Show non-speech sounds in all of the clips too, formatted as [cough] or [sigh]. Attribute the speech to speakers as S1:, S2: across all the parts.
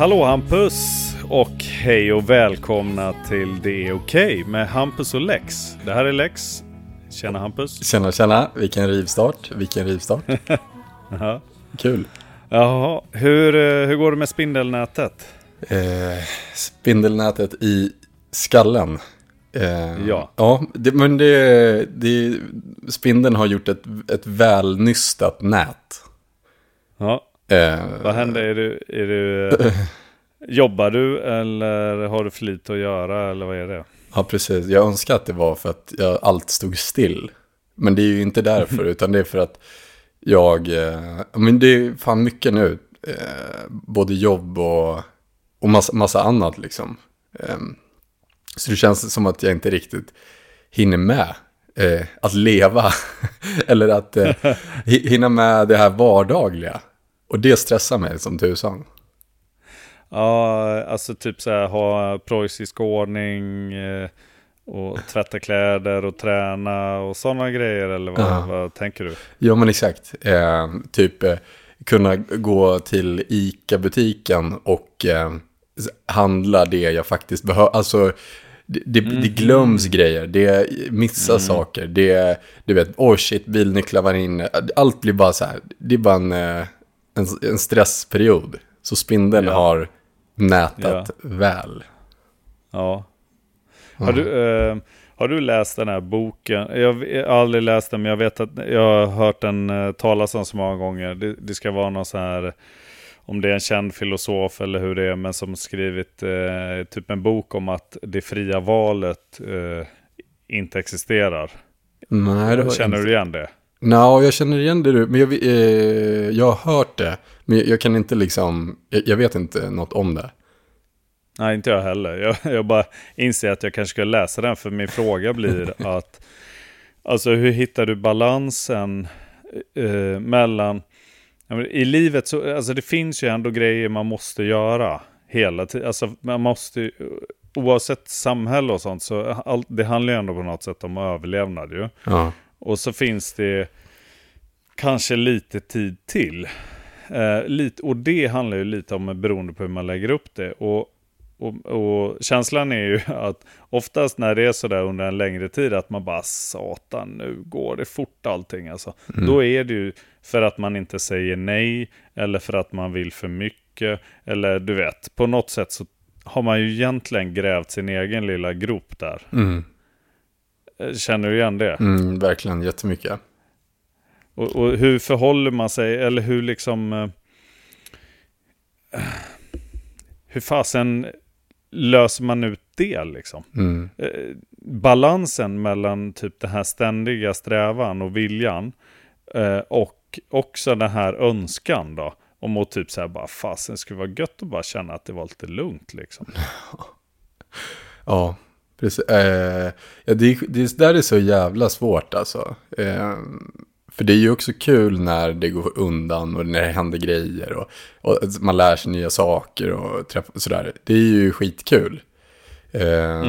S1: Hallå Hampus! Och hej och välkomna till Det är okej med Hampus och Lex. Det här är Lex. Tjena Hampus.
S2: Tjena, tjena. Vilken rivstart. Vilken rivstart. [laughs]
S1: Jaha.
S2: Kul.
S1: Jaha, hur, eh, hur går det med spindelnätet?
S2: Eh, spindelnätet i skallen. Eh,
S1: Ja.
S2: Ja, det, men det, det, spindeln har gjort ett, ett välnystat nät.
S1: Ja,
S2: Eh,
S1: vad händer? Är du, är du, eh, jobbar du eller har du för lite att göra eller vad är det?
S2: Ja, precis. Jag önskar att det var för att jag, allt stod still. Men det är ju inte därför, [laughs] utan det är för att jag... Eh, men det är fan mycket nu. Eh, både jobb och, och massa, massa annat liksom. Eh, så det känns som att jag inte riktigt hinner med eh, att leva. [laughs] Eller att eh, [laughs] hi- hinna med det här vardagliga. Och det stressar mig som tusan.
S1: Ja, alltså typ så här ha preussisk ordning eh, och tvätta kläder och träna och sådana grejer eller vad,
S2: Ja.
S1: vad tänker du?
S2: Ja men exakt. Eh, typ eh, kunna gå till ICA-butiken och eh, handla det jag faktiskt behöver. Alltså det, det, det glöms grejer, det missas saker, det, du vet, oh shit, bilnycklar var inne. Allt blir bara så här, det är bara en, eh, en, en stressperiod. Så spindeln
S1: Ja.
S2: har nätat väl.
S1: Ja. Har, du, eh, har du läst den här boken? Jag har aldrig läst den, men jag vet att jag har hört den eh, talas om så många gånger. Det, det ska vara någon så här, om det är en känd filosof eller hur det är, men som skrivit eh, typ en bok om att det fria valet eh, inte existerar.
S2: Nej,
S1: Känner
S2: inte-
S1: du igen det?
S2: Nå, jag känner igen det du, men jag, eh, jag har hört det. Men jag, kan inte liksom, jag, jag vet inte något om det.
S1: Nej, inte jag heller. Jag, jag bara inser att jag kanske ska läsa den, för min fråga blir [laughs] att alltså hur hittar du balansen eh, mellan ja, men I livet så, alltså det finns ju ändå grejer man måste göra hela tiden. Alltså man måste oavsett samhälle och sånt så allt, det handlar ju ändå på något sätt om överlevnad ju.
S2: Ja.
S1: Och så finns det kanske lite tid till. Eh, lite, och det handlar ju lite om beroende på hur man lägger upp det. Och, och, och känslan är ju [laughs] att oftast när det är sådär under en längre tid att man bara satan nu går det fort allting alltså. Då är det ju för att man inte säger nej eller för att man vill för mycket. Eller du vet, på något sätt så har man ju egentligen grävt sin egen lilla grop där.
S2: Mm,
S1: Känner du igen det?
S2: mm, verkligen jättemycket.
S1: Och, och hur förhåller man sig, eller hur liksom... eh, hur fasen löser man ut det liksom?
S2: Mm.
S1: Eh, balansen mellan typ den här ständiga strävan och viljan eh, och också den här önskan då. Om att typ säga bara fasen skulle vara gött att bara känna att det var lite lugnt liksom. [laughs]
S2: Ja, precis. Eh, ja, det, det där är så jävla svårt alltså. Eh, för det är ju också kul när det går undan och när det händer grejer och, och man lär sig nya saker och träffa, sådär. Det är ju skitkul. Eh,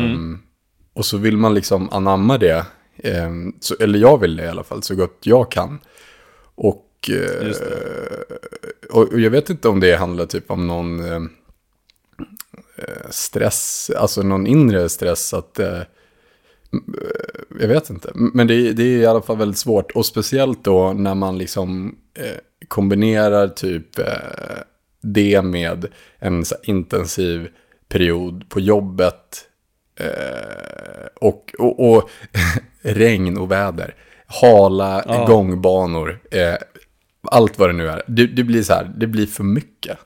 S2: Och så vill man liksom anamma det. Eh, så, eller jag vill det i alla fall så gott jag kan. Och, eh, och, och jag vet inte om det handlar typ om någon... Eh, stress, alltså någon inre stress att... Eh, jag vet inte, men det, är- det är i alla fall väldigt svårt. Och speciellt då när man liksom eh, kombinerar typ eh, det med en intensiv period på jobbet. Eh, och, och, och [laughs] regn och väder. Hala
S1: Ja.
S2: gångbanor. Allt vad det nu är. Det, det blir så här, det blir för mycket.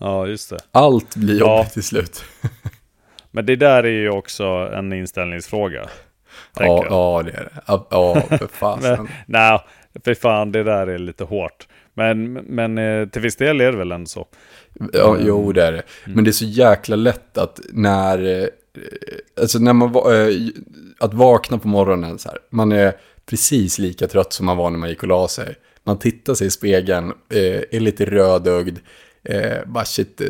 S1: Ja, just det.
S2: Allt blir
S1: Ja.
S2: jobbigt till slut. [laughs]
S1: Men det där är ju också en inställningsfråga.
S2: Ja,
S1: jag.
S2: ja, det är det. Ja, Ja, för [laughs] fasen.
S1: Nej, för fan det där är lite hårt. Men, men eh, till viss del är det väl ändå så.
S2: Ja, jo, det är det.
S1: Mm.
S2: Men det är så jäkla lätt att när... eh, Alltså när man... eh, Att vakna på morgonen så här. Man är precis lika trött som man var när man gick och la sig. Man tittar sig i spegeln, är lite rödögd. Eh, bara shit,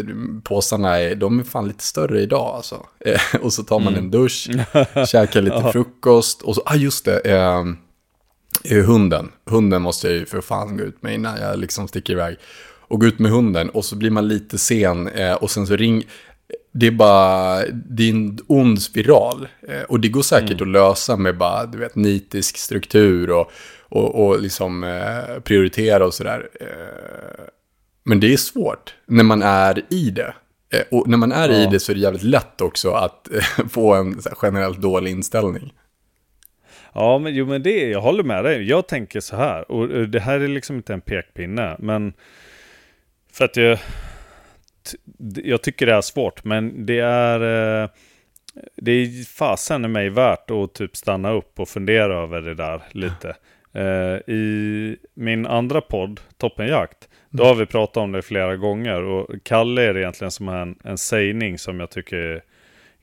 S2: påsarna är, de är fan lite större idag alltså. Eh, och så tar man
S1: Mm.
S2: en dusch, [laughs] käkar lite frukost och så, ah just det, eh, eh, hunden. Hunden måste jag ju för fan gå ut med innan jag liksom sticker iväg. och gå ut med hunden och så blir man lite sen eh, och sen så ring... Det är bara, det är en ond spiral. Eh, och det går säkert att lösa med bara, du vet, nitisk struktur och, och, och liksom eh, prioritera och sådär. Eh, men det är svårt när man är i det. Eh, och när man är i
S1: Ja.
S2: det så är det jävligt lätt också att eh, [laughs] få en generellt dålig inställning.
S1: Ja, men, jo, men det, jag håller med dig. Jag tänker så här, och eh, det här är liksom inte en pekpinne, men för att jag, jag tycker det är svårt, men det är, det är fasen i mig värt att typ stanna upp och fundera över det där lite. [laughs] I min andra podd, Toppenjakt, då har vi pratat om det flera gånger och Kalle är egentligen som en, en sägning som jag tycker är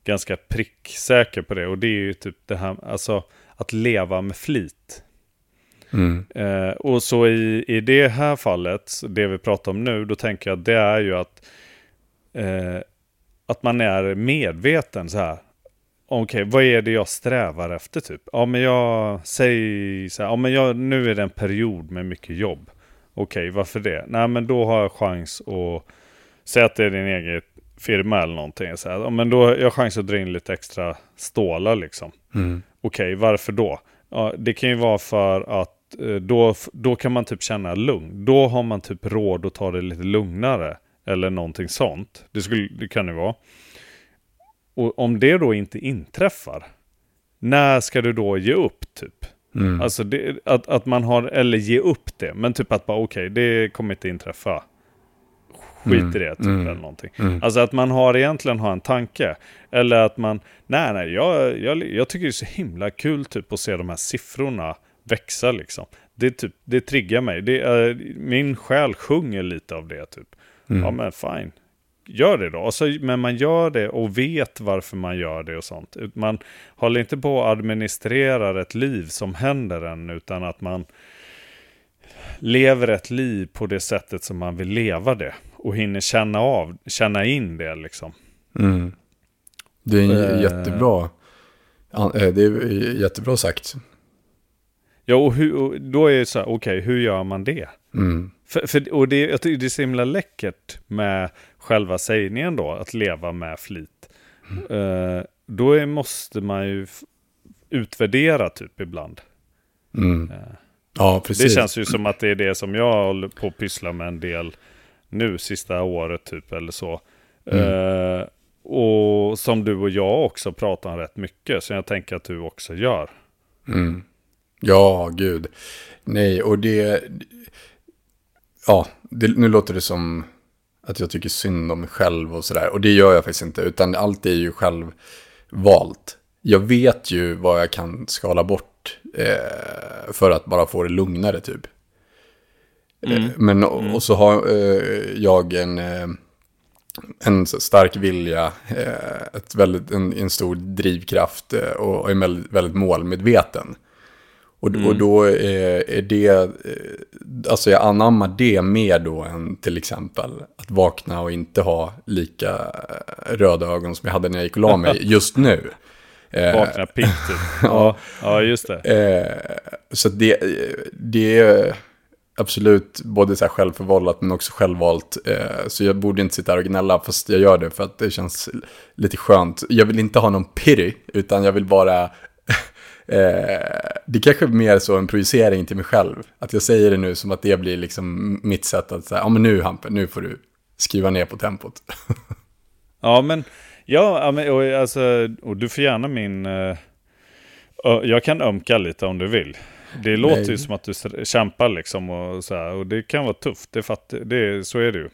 S1: ganska pricksäker på det. Och det är ju typ det här, alltså att leva med flit.
S2: Mm.
S1: Eh, och så i, i det här fallet, det vi pratar om nu, då tänker jag att det är ju att, eh, att man är medveten så här. Okej, vad är det jag strävar efter typ? Ja, men jag säger så här, ja, men jag, nu är det en period med mycket jobb. Okej, varför det? Nej, men då har jag chans att, säga att det är din egen firma eller någonting. Så här, men då har jag chans att dra in lite extra stålar liksom.
S2: Mm.
S1: Okej, varför då? Ja, det kan ju vara för att eh, då, då kan man typ känna lugn. Då har man typ råd att ta det lite lugnare. Eller någonting sånt. Det, skulle, det kan det vara. Och om det då inte inträffar. När ska du då ge upp typ?
S2: Mm.
S1: Alltså det, att, att man har, eller ge upp det. Men typ att bara okej, det kommer inte inträffa. Skit
S2: Mm,
S1: i det typ
S2: mm,
S1: eller någonting.
S2: mm.
S1: Alltså att man har egentligen har en tanke. Eller att man, nej nej, jag, jag, jag tycker det är så himla kul typ att se de här siffrorna växa liksom. Det, typ, det triggar mig. Det är, min själ sjunger lite av det typ.
S2: Mm.
S1: Ja men fine. Gör det då. Alltså, men man gör det och vet varför man gör det och sånt. Man håller inte på och administrerar ett liv som händer en. Utan att man lever ett liv på det sättet som man vill leva det. Och hinner känna av, känna in det liksom.
S2: Mm. Det är
S1: Eh.
S2: jättebra, eh, det är jättebra sagt.
S1: Ja, och, hur, och då är det så här, okej, hur gör man det?
S2: Mm.
S1: För, för, och det, jag tycker det är så himla läckert med själva sägningen då, att leva med flit. Eh, då är, måste man ju utvärdera typ ibland.
S2: Mm.
S1: Eh,
S2: Ja,
S1: Det
S2: precis.
S1: känns ju som att det är det som jag håller på att pyssla med en del nu, sista året typ eller så. Eh, och som du och jag också pratar om rätt mycket, så jag tänker att du också gör.
S2: Mm. Ja, gud. Nej, och det... Ja, det, nu låter det som att jag tycker synd om mig själv och sådär. Och det gör jag faktiskt inte, utan allt är ju självvalt. Jag vet ju vad jag kan skala bort eh, för att bara få det lugnare typ. Eh, Men och, och så har eh, jag en, eh, en stark vilja, eh, ett väldigt, en, en stor drivkraft eh, och, och är väldigt, väldigt målmedveten. Och, och då är, är det, eh, alltså jag anammar det mer då än till exempel att vakna och inte ha lika eh, röda ögon som jag hade när jag gick och la mig [laughs] just nu. Eh,
S1: Vakna pigg typ. [laughs] ja, ja, just det.
S2: Eh, så det, det är absolut både så här självförvållat men också självvalt. Eh, så jag borde inte sitta här och gnälla fast jag gör det för att det känns lite skönt. Jag vill inte ha någon pity utan jag vill bara... eh, det kanske är mer så en projicering till mig själv. Att jag säger det nu som att det blir liksom mitt sätt att säga, ja men nu Hampe, nu får du skriva ner på tempot. [laughs]
S1: Ja, men, ja, men och, alltså, och du får gärna min... ö, jag kan ömka lite om du vill. Det låter ju
S2: Nej.
S1: som att du kämpar liksom och så här, och det kan vara tufft. Det fatt, det, så är det ju.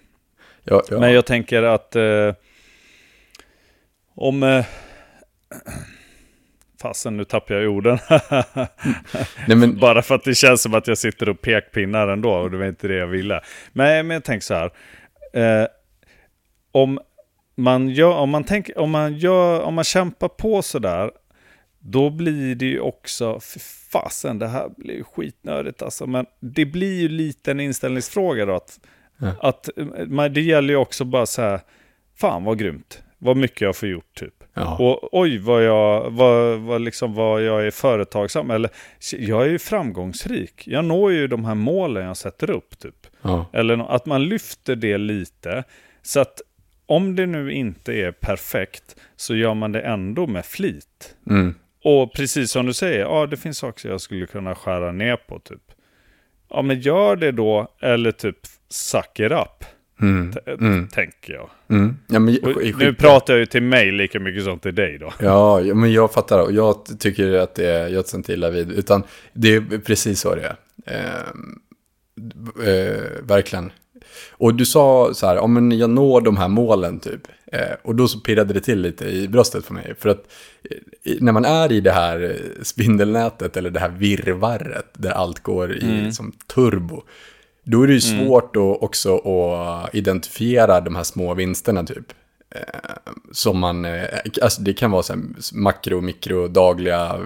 S2: ja, ja.
S1: Men jag tänker att eh, om... Eh, fasen, nu tappar jag orden. [laughs]
S2: Nej, men,
S1: Bara för att det känns som att jag sitter och pekpinnar ändå och det var inte det jag ville. Men, men jag tänker så här. Eh, om man gör, om man tänker, om man gör, om man kämpar på sådär. Då blir det ju också, för fasen det här blir ju skitnödigt alltså. Men det blir ju lite en inställningsfråga då. Att,
S2: Ja.
S1: att eh, man, det gäller ju också bara så här. Fan vad grymt. Vad mycket jag får gjort typ.
S2: Ja.
S1: Och oj vad jag, vad, vad liksom, vad jag är företagsam. Eller jag är ju framgångsrik. Jag når ju de här målen jag sätter upp typ. Ja. Eller att man lyfter det lite. Så att om det nu inte är perfekt så gör man det ändå med flit. Mm. Och precis som du säger, ja det finns saker jag skulle kunna skära ner på typ. Ja men gör det då, eller typ suck it up. Mm. Mm. Tänker jag. Mm. Ja, men, nu pratar jag ju till mig lika mycket som till dig då.
S2: Ja, men jag fattar. Och jag tycker att det är, jag inte illa vid. Utan det är precis så det är. Eh, eh, verkligen. Och du sa så här, ja men jag når de här målen typ. Eh, och då så pirrade det till lite i bröstet för mig. För att eh, när man är i det här spindelnätet eller det här virrvarret där allt går i mm. som turbo. Då är det ju mm. svårt mm. att också att identifiera de här små vinsterna typ. Eh, som man, eh, alltså det kan vara så här makro, mikro, dagliga,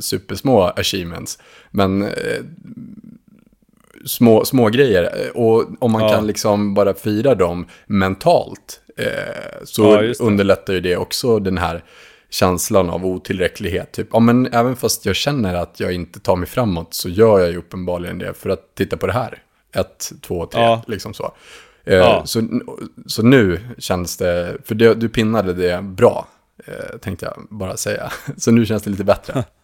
S2: supersmå achievements. Men eh, små, små grejer. Och om man ja. kan liksom bara fira dem mentalt så ja, underlättar ju det också den här känslan av otillräcklighet. Typ, ja, men även fast jag känner att jag inte tar mig framåt så gör jag ju uppenbarligen det för att titta på det här. Ett, två, tre, ja. liksom så. Eh, ja. så. Så nu känns det, för det, du pinnade det bra, eh, tänkte jag bara säga. [laughs] Så nu känns det lite bättre. [laughs]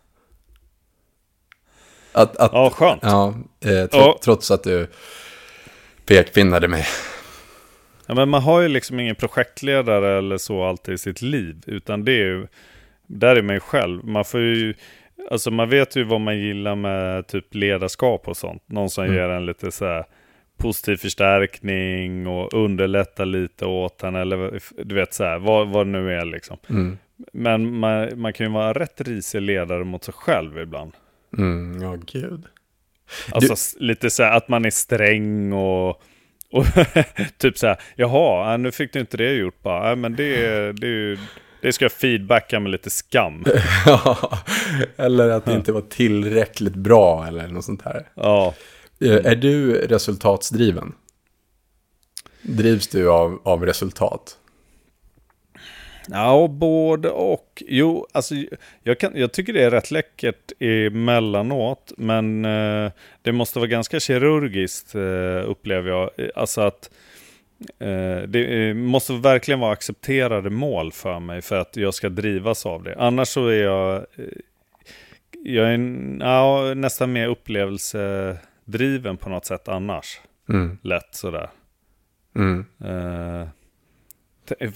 S1: Att, att, ja, skönt.
S2: Ja, eh, tro, ja. Trots att du pekpinnade mig.
S1: Ja, men man har ju liksom ingen projektledare eller så alltid i sitt liv. Utan det är ju, där är man ju själv. Man får ju, alltså man vet ju vad man gillar med typ ledarskap och sånt. Någon som mm. ger en lite så här positiv förstärkning och underlättar lite åt en. Eller du vet så här, vad, vad det nu är liksom. Mm. Men man, man kan ju vara rätt risig ledare mot sig själv ibland.
S2: Mm, ja, gud.
S1: Alltså du... lite så här att man är sträng och, och [laughs] typ så här, jaha, nu fick du inte det gjort bara, nej men det, det, det ska jag feedbacka med lite skam. [laughs]
S2: ja, eller att det inte var tillräckligt bra eller något sånt här.
S1: Ja.
S2: Eh, är du resultatsdriven? Drivs du av, av resultat?
S1: Ja, både och. Jo, alltså jag, kan, jag tycker det är rätt läckert emellanåt, men eh, det måste vara ganska kirurgiskt eh, upplever jag. Alltså att eh, det eh, måste verkligen vara accepterade mål för mig för att jag ska drivas av det. Annars så är jag, eh, jag är ja, nästan mer upplevelsedriven på något sätt annars. Mm. Lätt sådär. Mm.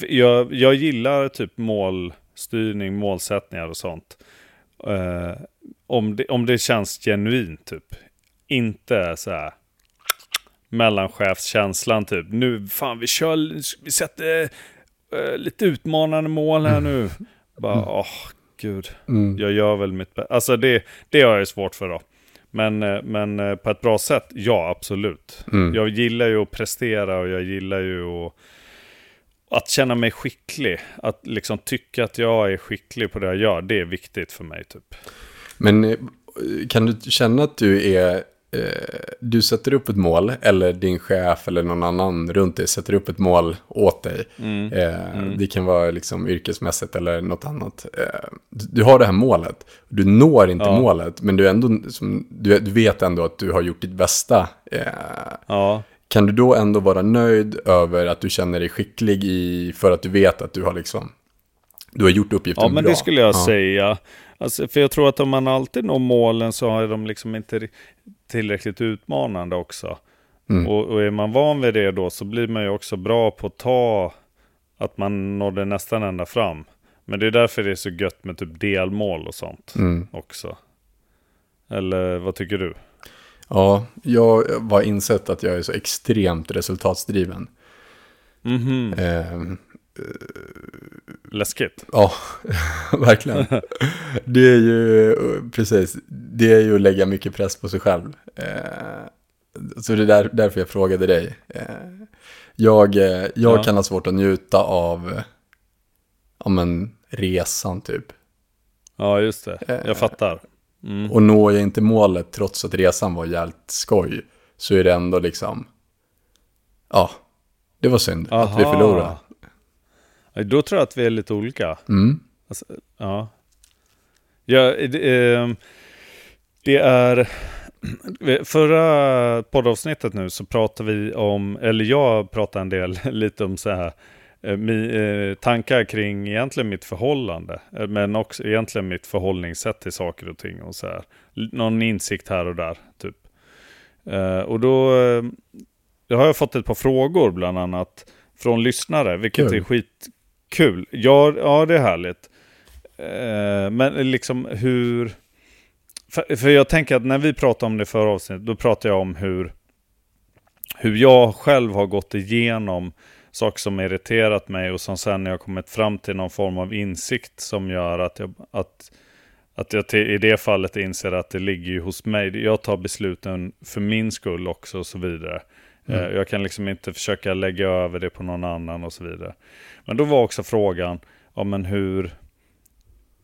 S1: Jag, jag gillar typ målstyrning, målsättningar och sånt. Om, det, om det känns genuint typ. Inte så här mellanchefskänslan typ. Nu, fan vi kör, vi sätter uh, lite utmanande mål här nu. Mm. Bara, åh oh, gud. Mm. Jag gör väl mitt bästa. Alltså det, det har jag svårt för då. Men, eh, men på ett bra sätt, ja absolut. Mm. Jag gillar ju att prestera och jag gillar ju att att känna mig skicklig, att liksom tycka att jag är skicklig på det jag gör, det är viktigt för mig typ.
S2: Men eh, kan du känna att du är, eh, du sätter upp ett mål, eller din chef eller någon annan runt dig sätter upp ett mål åt dig. Mm. Eh, mm. Det kan vara liksom yrkesmässigt eller något annat. Eh, du har det här målet, du når inte ja. målet, men du, ändå, som, du, du, vet ändå att du har gjort ditt bästa. Eh, ja. Kan du då ändå vara nöjd över att du känner dig skicklig i, för att du vet att du har liksom, du har gjort uppgiften bra?
S1: Ja, men
S2: bra.
S1: det skulle jag ja. säga. Alltså, för jag tror att om man alltid når målen så är de liksom inte tillräckligt utmanande också. Mm. Och, och, är man van vid det då så blir man ju också bra på att ta att man nådde nästan ända fram. Men det är därför det är så gött med typ delmål och sånt mm. också. Eller vad tycker du?
S2: Ja, jag har insett att jag är så extremt resultatsdriven.
S1: Mm -hmm. eh, Läskigt.
S2: Ja, [laughs] verkligen. det är ju, precis, det är ju att lägga mycket press på sig själv. Eh, så det är där, därför jag frågade dig. Eh, jag eh, jag ja. kan ha svårt att njuta av ja, men, resan typ.
S1: Ja, just det. Jag fattar.
S2: Mm. Och når jag inte målet trots att resan var jävligt skoj så är det ändå liksom, ja, det var synd Aha. att vi förlorade.
S1: Då tror jag att vi är lite olika.
S2: Mm.
S1: Alltså, ja. ja det, eh, det är, [clears throat] Förra poddavsnittet nu så pratade vi om, eller jag pratade en del [laughs] lite om så här eh, eh, tankar kring egentligen mitt förhållande. eh, Men också egentligen mitt förhållningssätt till saker och ting och så här. Någon insikt här och där, typ. Och då, då har jag fått ett par frågor bland annat från lyssnare, vilket
S2: Kul.
S1: är Kul, Ja, ja, det är härligt. Eh, men liksom hur... För, för jag tänker att när vi pratade om det förra avsnittet, då pratade jag om hur, hur jag själv har gått igenom saker som irriterat mig och som sen när jag kommit fram till någon form av insikt som gör att jag, att, att jag till, i det fallet inser att det ligger ju hos mig. Jag tar besluten för min skull också och så vidare.
S2: Mm.
S1: Eh, Jag kan liksom inte försöka lägga över det på någon annan och så vidare. Men då var också frågan, ja men hur,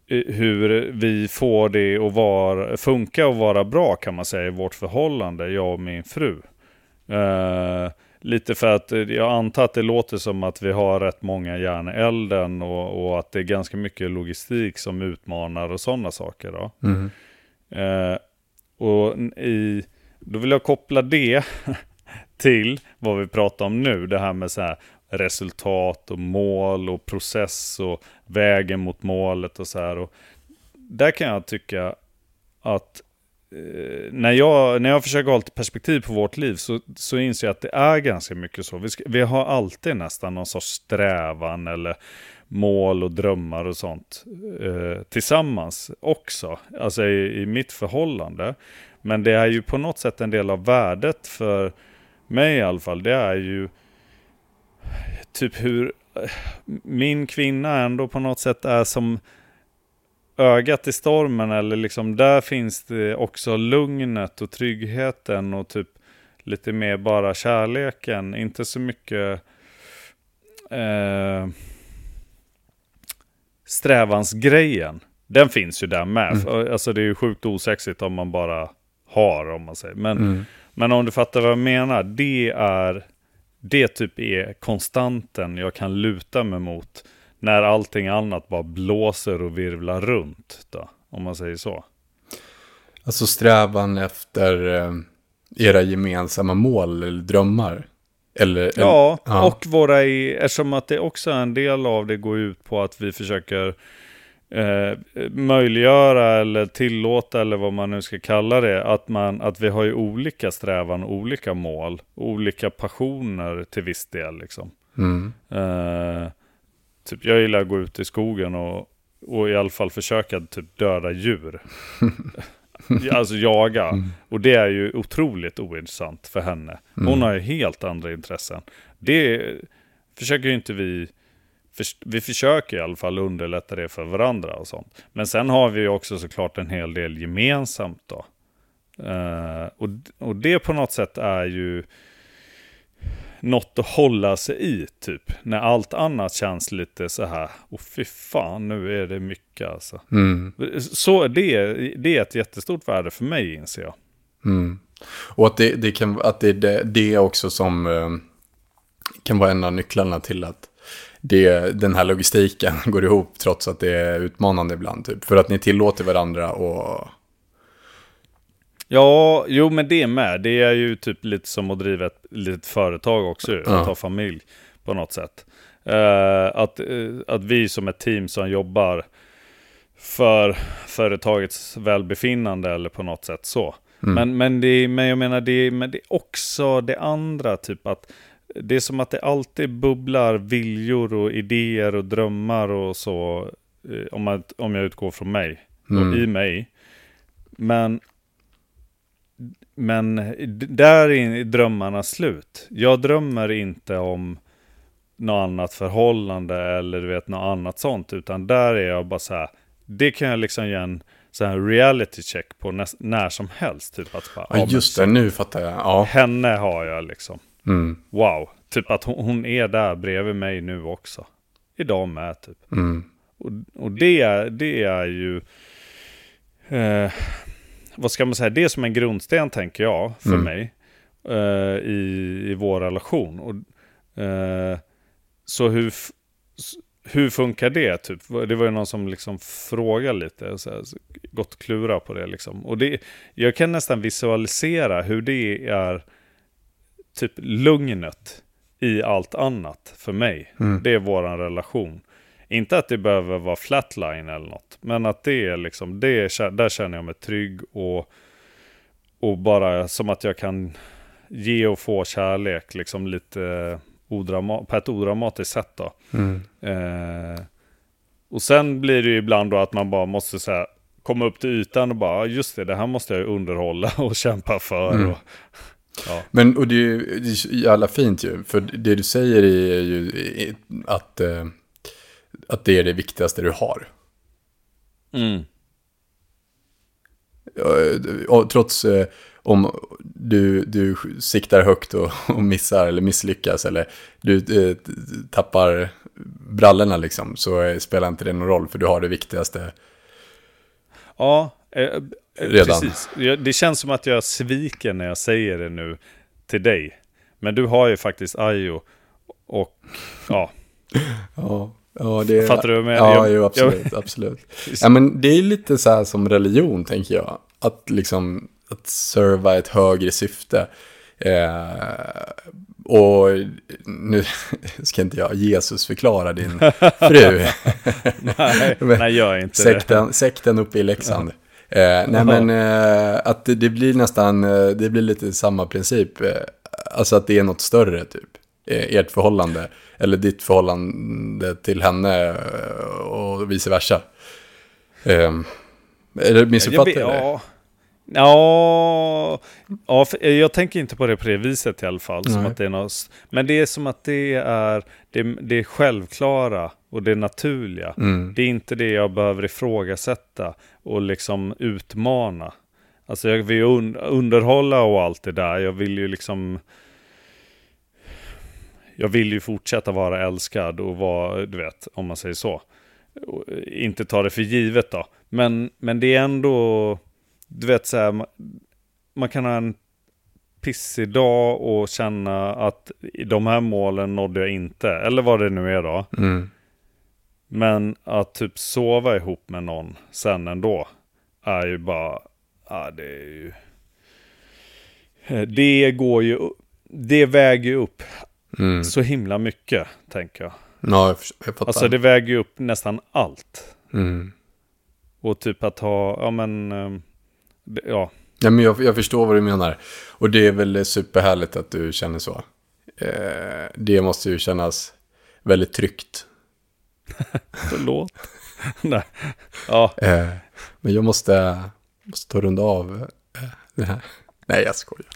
S1: eh, hur vi får det att vara, funka och vara bra kan man säga i vårt förhållande, jag och min fru. Eh, lite för att eh, jag antar att det låter som att vi har rätt många järn i elden och, och att det är ganska mycket logistik som utmanar och sådana saker. Då.
S2: Mm.
S1: Eh, och i, då vill jag koppla det [laughs] till vad vi pratar om nu. Det här med så här resultat och mål och process och vägen mot målet och så här. Och där kan jag tycka att eh, när, jag, när jag försöker ha lite perspektiv på vårt liv så, så inser jag att det är ganska mycket så. Vi, ska, vi har alltid nästan någon sorts strävan eller mål och drömmar och sånt eh, tillsammans också. Alltså i, i mitt förhållande. Men det är ju på något sätt en del av värdet för mig i alla fall. Det är ju typ hur min kvinna ändå på något sätt är som ögat i stormen eller liksom där finns det också lugnet och tryggheten och typ lite mer bara kärleken. Inte så mycket eh, strävansgrejen. Den finns ju där med.
S2: Mm.
S1: Alltså det är ju sjukt osexigt om man bara har om man säger. Men,
S2: Mm.
S1: Men om du fattar vad jag menar. Det är det typ är konstanten jag kan luta mig mot. När allting annat bara blåser och virvlar runt. Då, om man säger så.
S2: Alltså strävan efter eh, era gemensamma mål eller drömmar. Eller,
S1: Ja,
S2: ja.
S1: och våra eftersom att det också är en del av det går ut på att vi försöker eh, möjliggöra eller tillåta eller vad man nu ska kalla det. Att, man, att vi har ju olika strävan, olika mål, olika passioner till viss del liksom.
S2: Mm.
S1: Eh, typ jag gillar att gå ut i skogen och, och i alla fall försöka typ döda djur. [laughs] alltså jaga. Och det är ju otroligt ointressant för henne. Hon
S2: Mm.
S1: har ju helt andra intressen. Det försöker ju inte vi... Vi försöker i alla fall underlätta det för varandra och sånt. Men sen har vi ju också såklart en hel del gemensamt då. Eh, och, och det på något sätt är ju något att hålla sig i typ. När allt annat känns lite så här, och fy fan nu är det mycket alltså.
S2: Mm.
S1: Så det, det är ett jättestort värde för mig inser jag.
S2: Mm. Och att det, det kan att det, det, det också som eh, kan vara en av nycklarna till att det, den här logistiken [laughs] går ihop trots att det är utmanande ibland. Typ. För att ni tillåter varandra och...
S1: Ja, jo men det med. Det är ju typ lite som att driva ett litet företag också,
S2: Ja.
S1: att ha familj på något sätt. Eh, att, eh, att vi som ett team som jobbar för företagets välbefinnande eller på något sätt så. Men, men, det, men jag menar, det, men det är också det andra, typ att det är som att det alltid bubblar viljor och idéer och drömmar och så, eh, om, man, om jag utgår från mig
S2: Mm.
S1: och i mig. Men, men där är drömmarna slut. Jag drömmer inte om något annat förhållande eller du vet något annat sånt, utan där är jag bara så här, det kan jag liksom ge en så här reality check på näs- när som helst. Typ att bara,
S2: Ja, just det, nu fattar jag. Ja.
S1: Henne har jag liksom.
S2: Mm.
S1: Wow. Typ att hon, hon är där bredvid mig nu också. Idag med typ.
S2: Mm.
S1: Och, och det, är- det är ju... Eh, vad ska man säga? Det är som en grundsten tänker jag för
S2: Mm.
S1: mig. Eh, i, I vår relation. Och, eh, så hur, hur funkar det? Typ? Det var ju någon som liksom frågade lite, så här, gått klura på det liksom. Och det, jag kan nästan visualisera hur det är typ lugnet i allt annat för mig.
S2: Mm.
S1: Det är våran relation. Inte att det behöver vara flatline eller något, men att det är liksom, det är, där känner jag mig trygg och, och bara som att jag kan ge och få kärlek liksom lite odrama på ett odramatiskt sätt då.
S2: Mm.
S1: Eh, och sen blir det ju ibland då att man bara måste så här, komma upp till ytan och bara, just det, det här måste jag underhålla och [laughs] kämpa för.
S2: Mm.
S1: Och, ja.
S2: Men och det är ju det är jävla fint ju. För det du säger är ju att, eh, att det är det viktigaste du har.
S1: Mm.
S2: Och trots eh, om du, du siktar högt och, och missar eller misslyckas eller du eh, tappar brallorna liksom så spelar inte det någon roll för du har det viktigaste.
S1: Ja,
S2: Redan.
S1: precis. Det känns som att jag sviker när jag säger det nu till dig. Men du har ju faktiskt Ayo och ja, [laughs]
S2: Ja, ja det
S1: Fattar du vad jag menar?
S2: Ja, jo, absolut, absolut. [laughs] Ja, men det är lite så här som religion, tänker jag. Att liksom, att serva ett högre syfte. Eh, och nu [laughs] ska inte jag Jesus förklara din fru.
S1: nej, nej gör inte det.
S2: sekten, sekten uppe i Leksand. Eh, nej men eh, att det, det blir nästan, eh, det blir lite samma princip. Eh, alltså att det är något större typ. Eh, ert förhållande. Eller ditt förhållande till henne och vice versa. Eh, eller missuppfattar jag det?
S1: ja. Ja, ja jag tänker inte på det på det viset i alla fall. Som att det är något, men det är som att det är det, det är självklara och det naturliga.
S2: Mm.
S1: Det är inte det jag behöver ifrågasätta och liksom utmana. Alltså jag vill ju un underhålla och allt det där. Jag vill ju liksom... Jag vill ju fortsätta vara älskad och vara, du vet, om man säger så. Och inte ta det för givet då. Men, men det är ändå, du vet så här, man, man kan ha en pissig dag och känna att de här målen nådde jag inte. Eller vad det nu är då.
S2: Mm.
S1: Men att typ sova ihop med någon sen ändå är ju bara, ja det är ju... Det går ju, det väger ju upp
S2: Mm.
S1: så himla mycket, tänker jag.
S2: Ja, jag, jag fattar.
S1: Alltså det väger ju upp nästan allt.
S2: mm.
S1: Och typ att ha, ja men, ehm, ja.
S2: Ja, men jag, jag förstår vad du menar. Och det är väl superhärligt att du känner så. Eh, det måste ju kännas väldigt tryggt. [laughs]
S1: Förlåt. [laughs] Nej. Ja,
S2: Eh, men jag måste, måste ta runda av eh, det här. Nej, jag skojar.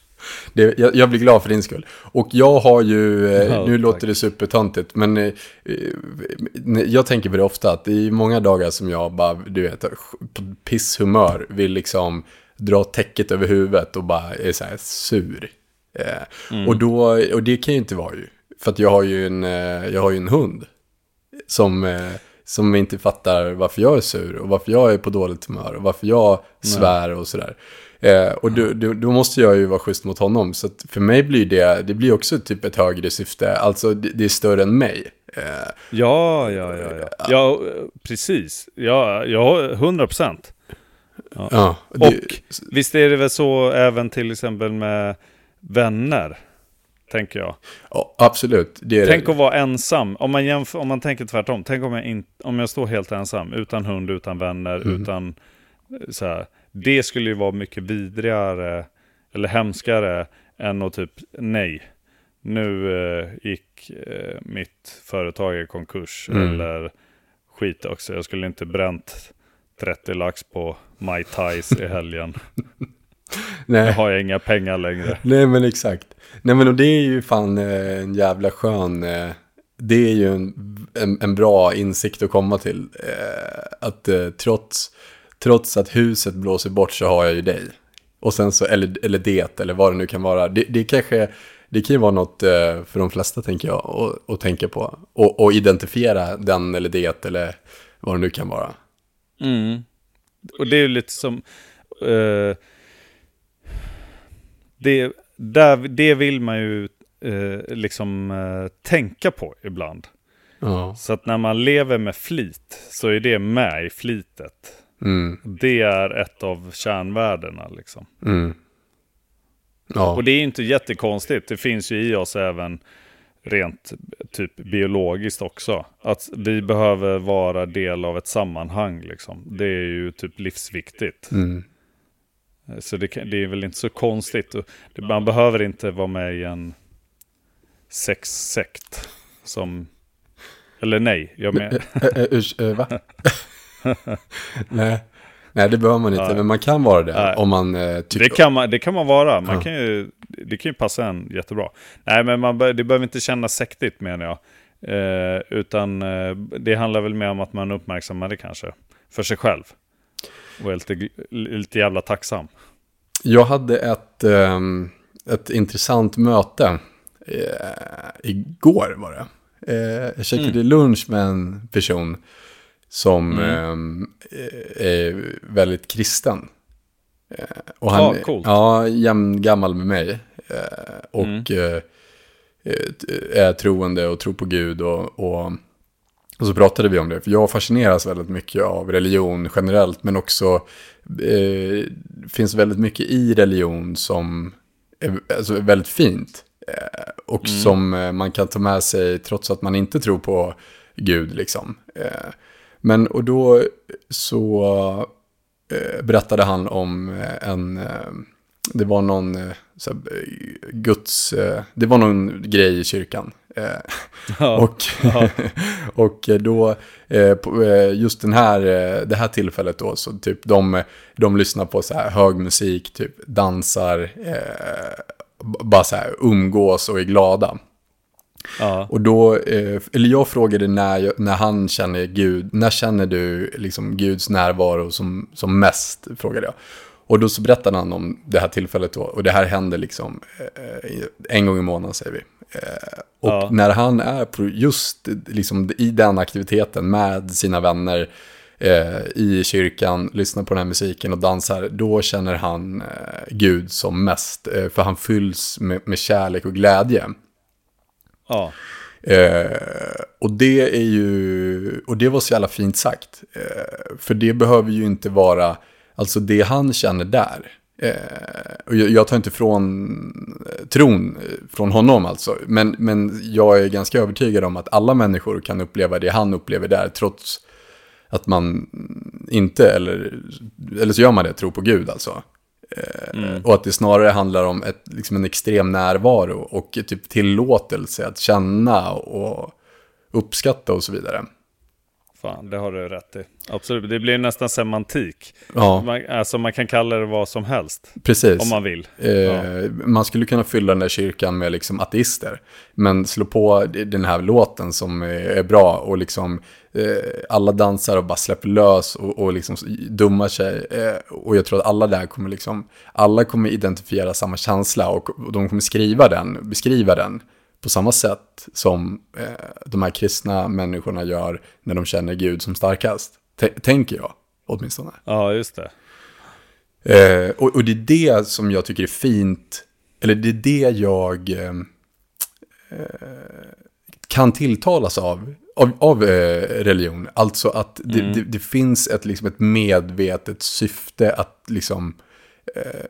S2: Det, jag, jag blir glad för din skull. Och jag har ju, eh,
S1: Ja,
S2: nu
S1: tack.
S2: låter det supertöntigt, men eh, eh, jag tänker på det ofta att det är många dagar som jag bara, du vet, på pisshumör vill liksom dra täcket över huvudet och bara är så här sur. Eh, och, då, och det kan ju inte vara ju, för att jag har ju en, eh, jag har ju en hund som, eh, som inte fattar varför jag är sur och varför jag är på dåligt humör och varför jag svär och sådär. Eh, och då, då, då måste jag ju vara schysst mot honom. Så att för mig blir det, det blir också typ ett högre syfte. Alltså det, det är större än mig. Eh,
S1: ja, ja, ja. Ja, ja precis. Ja, ja, 100 procent.
S2: ja, det,
S1: Och visst är det väl så även till exempel med vänner, tänker jag.
S2: ja, absolut. Det
S1: Tänk
S2: det.
S1: att vara ensam. Om man, jämför, om man tänker tvärtom. Tänk om jag, in, om jag står helt ensam. Utan hund, utan vänner,
S2: Mm.
S1: utan eh, så här. Det skulle ju vara mycket vidrigare eller hemskare än att typ nej. Nu eh, gick eh, mitt företag i konkurs.
S2: Mm.
S1: Eller skit också. Jag skulle inte bränt 30 lax på Mai Tais i helgen. [laughs]
S2: Nej.
S1: har jag inga pengar längre.
S2: Nej men exakt. Nej men och det är ju fan eh, en jävla skön, eh, det är ju en, en, en bra insikt att komma till. Eh, att trots, trots att huset blåser bort så har jag ju dig. Och sen så, eller, eller det, eller vad det nu kan vara. Det, det kanske, det kan ju vara något för de flesta tänker jag, att- tänka på. Och, och identifiera den eller det, eller vad det nu kan vara.
S1: Mm. Och det är ju lite som... eh, det, där, det vill man ju eh, liksom eh, tänka på ibland.
S2: Ja.
S1: Så att när man lever med flit så är det med i flitet.
S2: Mm.
S1: Det är ett av kärnvärdena liksom.
S2: Mm. Ja.
S1: Och det är inte jättekonstigt. Det finns ju i oss även rent typ biologiskt också. Att vi behöver vara del av ett sammanhang liksom. Det är ju typ livsviktigt.
S2: Mm.
S1: Så det, kan, det är väl inte så konstigt. Man behöver inte vara med i en sexsekt. Som... Eller nej, jag men,
S2: Eh, eh, eh, va? [laughs] Nej. Nej, det behöver man inte,
S1: Nej.
S2: men man kan vara det
S1: Nej.
S2: om man eh, tycker...
S1: det, kan man, det kan man vara. Man
S2: Ja.
S1: kan ju, det kan ju passa en jättebra. Nej, men man det behöver inte kännas sektigt menar jag. Eh, utan eh, det handlar väl mer om att man uppmärksammar det kanske. För sig själv. Och är lite, lite jävla tacksam.
S2: Jag hade ett, ehm, ett intressant möte eh, igår var det. Eh, jag käkade
S1: Mm.
S2: lunch med en person som ehm, eh, är väldigt kristen. Och han,
S1: Ja, coolt.
S2: Ja, jämngammal med mig. Och
S1: Mm.
S2: är troende och tror på Gud och, och och så pratade vi om det, för jag fascineras väldigt mycket av religion generellt, men också eh, finns väldigt mycket i religion som är alltså, väldigt fint. Eh, och som eh, man kan ta med sig trots att man inte tror på Gud. Liksom. Eh, men och då så eh, berättade han om eh, en, eh, det var någon eh, så här, Guds, eh, det var någon grej i kyrkan. Eh,
S1: Ja.
S2: och, [laughs] och då, just den här, det här tillfället då, så typ de, de lyssnar på så här hög musik, typ dansar, bara så här umgås och är glada.
S1: ja.
S2: Och då, eller jag frågade när, jag, när han känner Gud, när känner du liksom Guds närvaro som, som mest, frågade jag. Och då så berättade han om det här tillfället då, och det här händer liksom eh, en gång i månaden säger vi. Eh, och
S1: Ja.
S2: när han är på just liksom, i den aktiviteten med sina vänner eh, i kyrkan, lyssnar på den här musiken och dansar, då känner han eh, Gud som mest. Eh, för han fylls med, med kärlek och glädje.
S1: ja.
S2: Eh, och det är ju, och det var så jävla fint sagt. Eh, för det behöver ju inte vara, alltså det han känner där. Eh, och jag, tar inte från eh, tron eh, från honom alltså. Men, men jag är ganska övertygad om att alla människor kan uppleva det han upplever där. Trots att man inte, eller, eller så gör man det, tror på Gud alltså. Eh, Och att det snarare handlar om ett, liksom en extrem närvaro och typ tillåtelse att känna och uppskatta och så vidare.
S1: Fan, det har du rätt i. Absolut, det blir nästan semantik.
S2: Ja,
S1: Man, alltså man kan kalla det vad som helst.
S2: precis.
S1: Om man vill.
S2: Eh, Man skulle kunna fylla den där kyrkan med liksom ateister. Men slå på den här låten som är, är bra och liksom eh, alla dansar och bara släpper lös och, och liksom dummar sig. Eh, och jag tror att alla där kommer liksom, alla kommer identifiera samma känsla och, och de kommer skriva den, beskriva den på samma sätt som eh, de här kristna människorna gör när de känner Gud som starkast. T- tänker jag, åtminstone.
S1: Ja, just det.
S2: Eh, och, och det är det som jag tycker är fint, eller det är det jag eh, eh, kan tilltalas av, av, av eh, religion. Alltså att det, det, det finns ett, liksom ett medvetet syfte att liksom eh,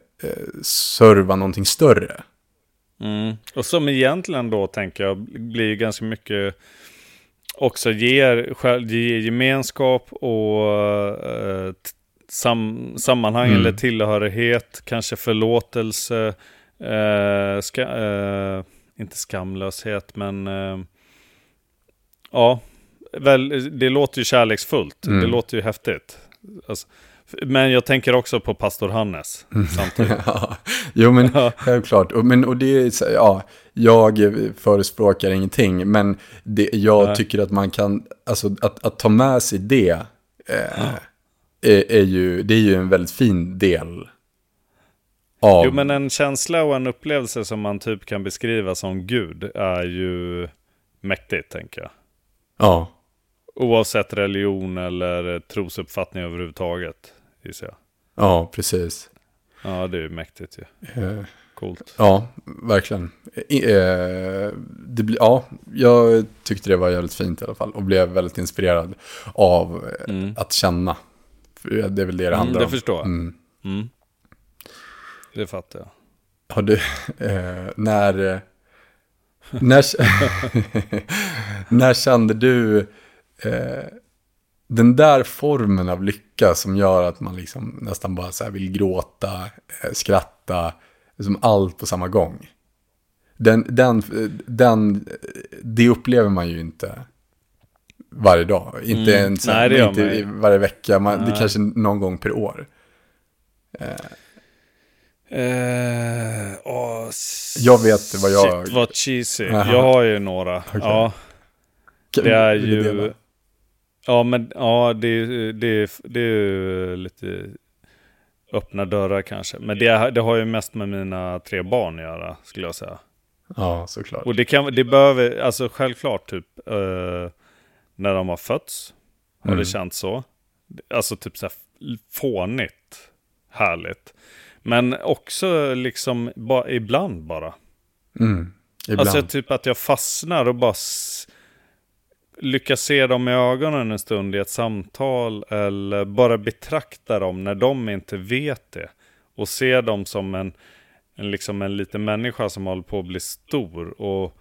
S2: serva någonting större.
S1: Mm. Och som egentligen då tänker jag blir ganska mycket också ger, ger gemenskap och eh, sam, sammanhang
S2: Mm.
S1: eller tillhörighet, kanske förlåtelse, eh, ska, eh, inte skamlöshet men eh, ja, väl, det låter ju kärleksfullt,
S2: Mm.
S1: det låter ju häftigt. Alltså, men jag tänker också på pastor Hannes samtidigt. [laughs]
S2: Ja, jo men självklart. Och, men, och det ja, jag förespråkar ingenting, men det, jag
S1: Nej.
S2: tycker att man kan, alltså att, att ta med sig det, eh, är, är ju, det är ju en väldigt fin del av...
S1: Jo, men en känsla och en upplevelse som man typ kan beskriva som Gud är ju mäktigt, tänker jag.
S2: Ja,
S1: Oavsett religion eller trosuppfattning överhuvudtaget, gissar jag.
S2: ja, precis.
S1: Ja, det är mäktigt ju.
S2: Eh,
S1: Coolt.
S2: Ja, verkligen. Eh, det ja, jag tyckte det var jävligt fint i alla fall och blev väldigt inspirerad av eh,
S1: Mm.
S2: att känna. Det är väl det det
S1: Mm,
S2: handlar
S1: det
S2: om.
S1: förstår jag.
S2: Mm.
S1: Mm. Det fattar jag.
S2: Har du, [laughs] eh, när, när, [laughs] när kände du eh, den där formen av lycka som gör att man liksom nästan bara så vill gråta, eh, skratta, liksom allt på samma gång? Den, den, den, det upplever man ju inte varje dag. Inte
S1: Mm.
S2: ens
S1: Nej, det
S2: inte varje vecka, man, det kanske någon gång per år.
S1: Eh, åh,
S2: Jag vet vad jag-
S1: Shit vad cheesy.
S2: Aha. [laughs]
S1: Jag har ju några.
S2: Okej.
S1: Ja, det är ju... Ja, men ja, det, det, det är ju lite öppna dörrar kanske. Men det, det har ju mest med mina tre barn att göra, skulle jag säga.
S2: Ja, såklart.
S1: Och det, kan, det behöver, alltså självklart typ, eh, när de har fötts, har
S2: Mm.
S1: det känts så. Alltså typ så här fånigt, härligt. Men också liksom, ba, ibland bara.
S2: Mm. Ibland.
S1: Alltså typ att jag fastnar och bara lyckas se dem i ögonen en stund i ett samtal eller bara betrakta dem när de inte vet det. Och se dem som en, en, liksom en liten människa som håller på att bli stor och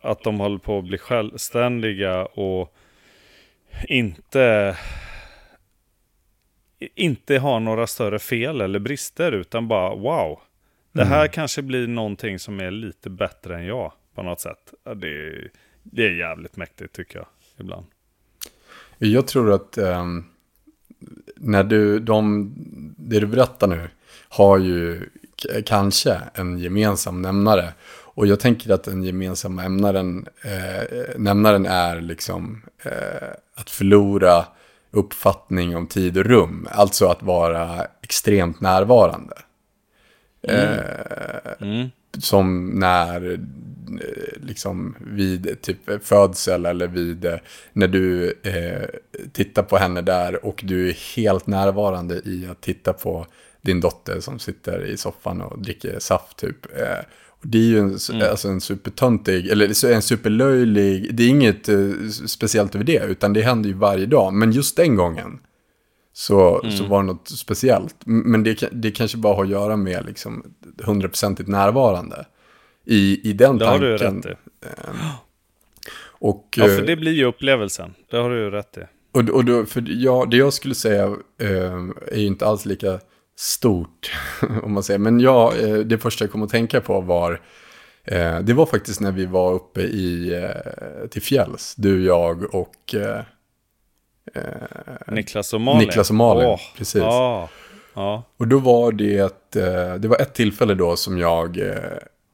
S1: att de håller på att bli självständiga och inte inte har några större fel eller brister utan bara wow. Det här kanske blir någonting som är lite bättre än jag på något sätt. Det, är, det är jävligt mäktigt tycker jag ibland.
S2: Jag tror att ehm, när du, de, det du berättar nu har ju kanske en gemensam nämnare. Och jag tänker att den gemensamma ämnaren, eh, nämnaren är liksom eh, att förlora uppfattning om tid och rum. Alltså att vara extremt närvarande.
S1: Mm.
S2: som när eh, liksom vid typ födsel eller vid eh, när du eh, tittar på henne där och du är helt närvarande i att titta på din dotter som sitter i soffan och dricker saft typ. Eh, det är ju en, alltså en supertöntig, eller en superlöjlig, det är inget eh, speciellt över det, utan det händer ju varje dag. Men just den gången så, så var det något speciellt. Men det, det kanske bara har att göra med liksom hundraprocentigt närvarande. I, i den
S1: Det har
S2: tanken.
S1: du ju rätt i.
S2: Och,
S1: Ja, för
S2: eh,
S1: det blir ju upplevelsen. Det har du rätt i.
S2: och, och då, för jag, det jag skulle säga eh, är ju inte alls lika stort, [laughs] om man säger. Men jag, eh, det första jag kom att tänka på var, eh, det var faktiskt när vi var uppe i, eh, till fjälls, du, jag och eh,
S1: Niklas och Malin.
S2: Niklas och Malin,
S1: Åh,
S2: precis.
S1: Ja, ja.
S2: Och då var det ett, eh, det var ett tillfälle då som jag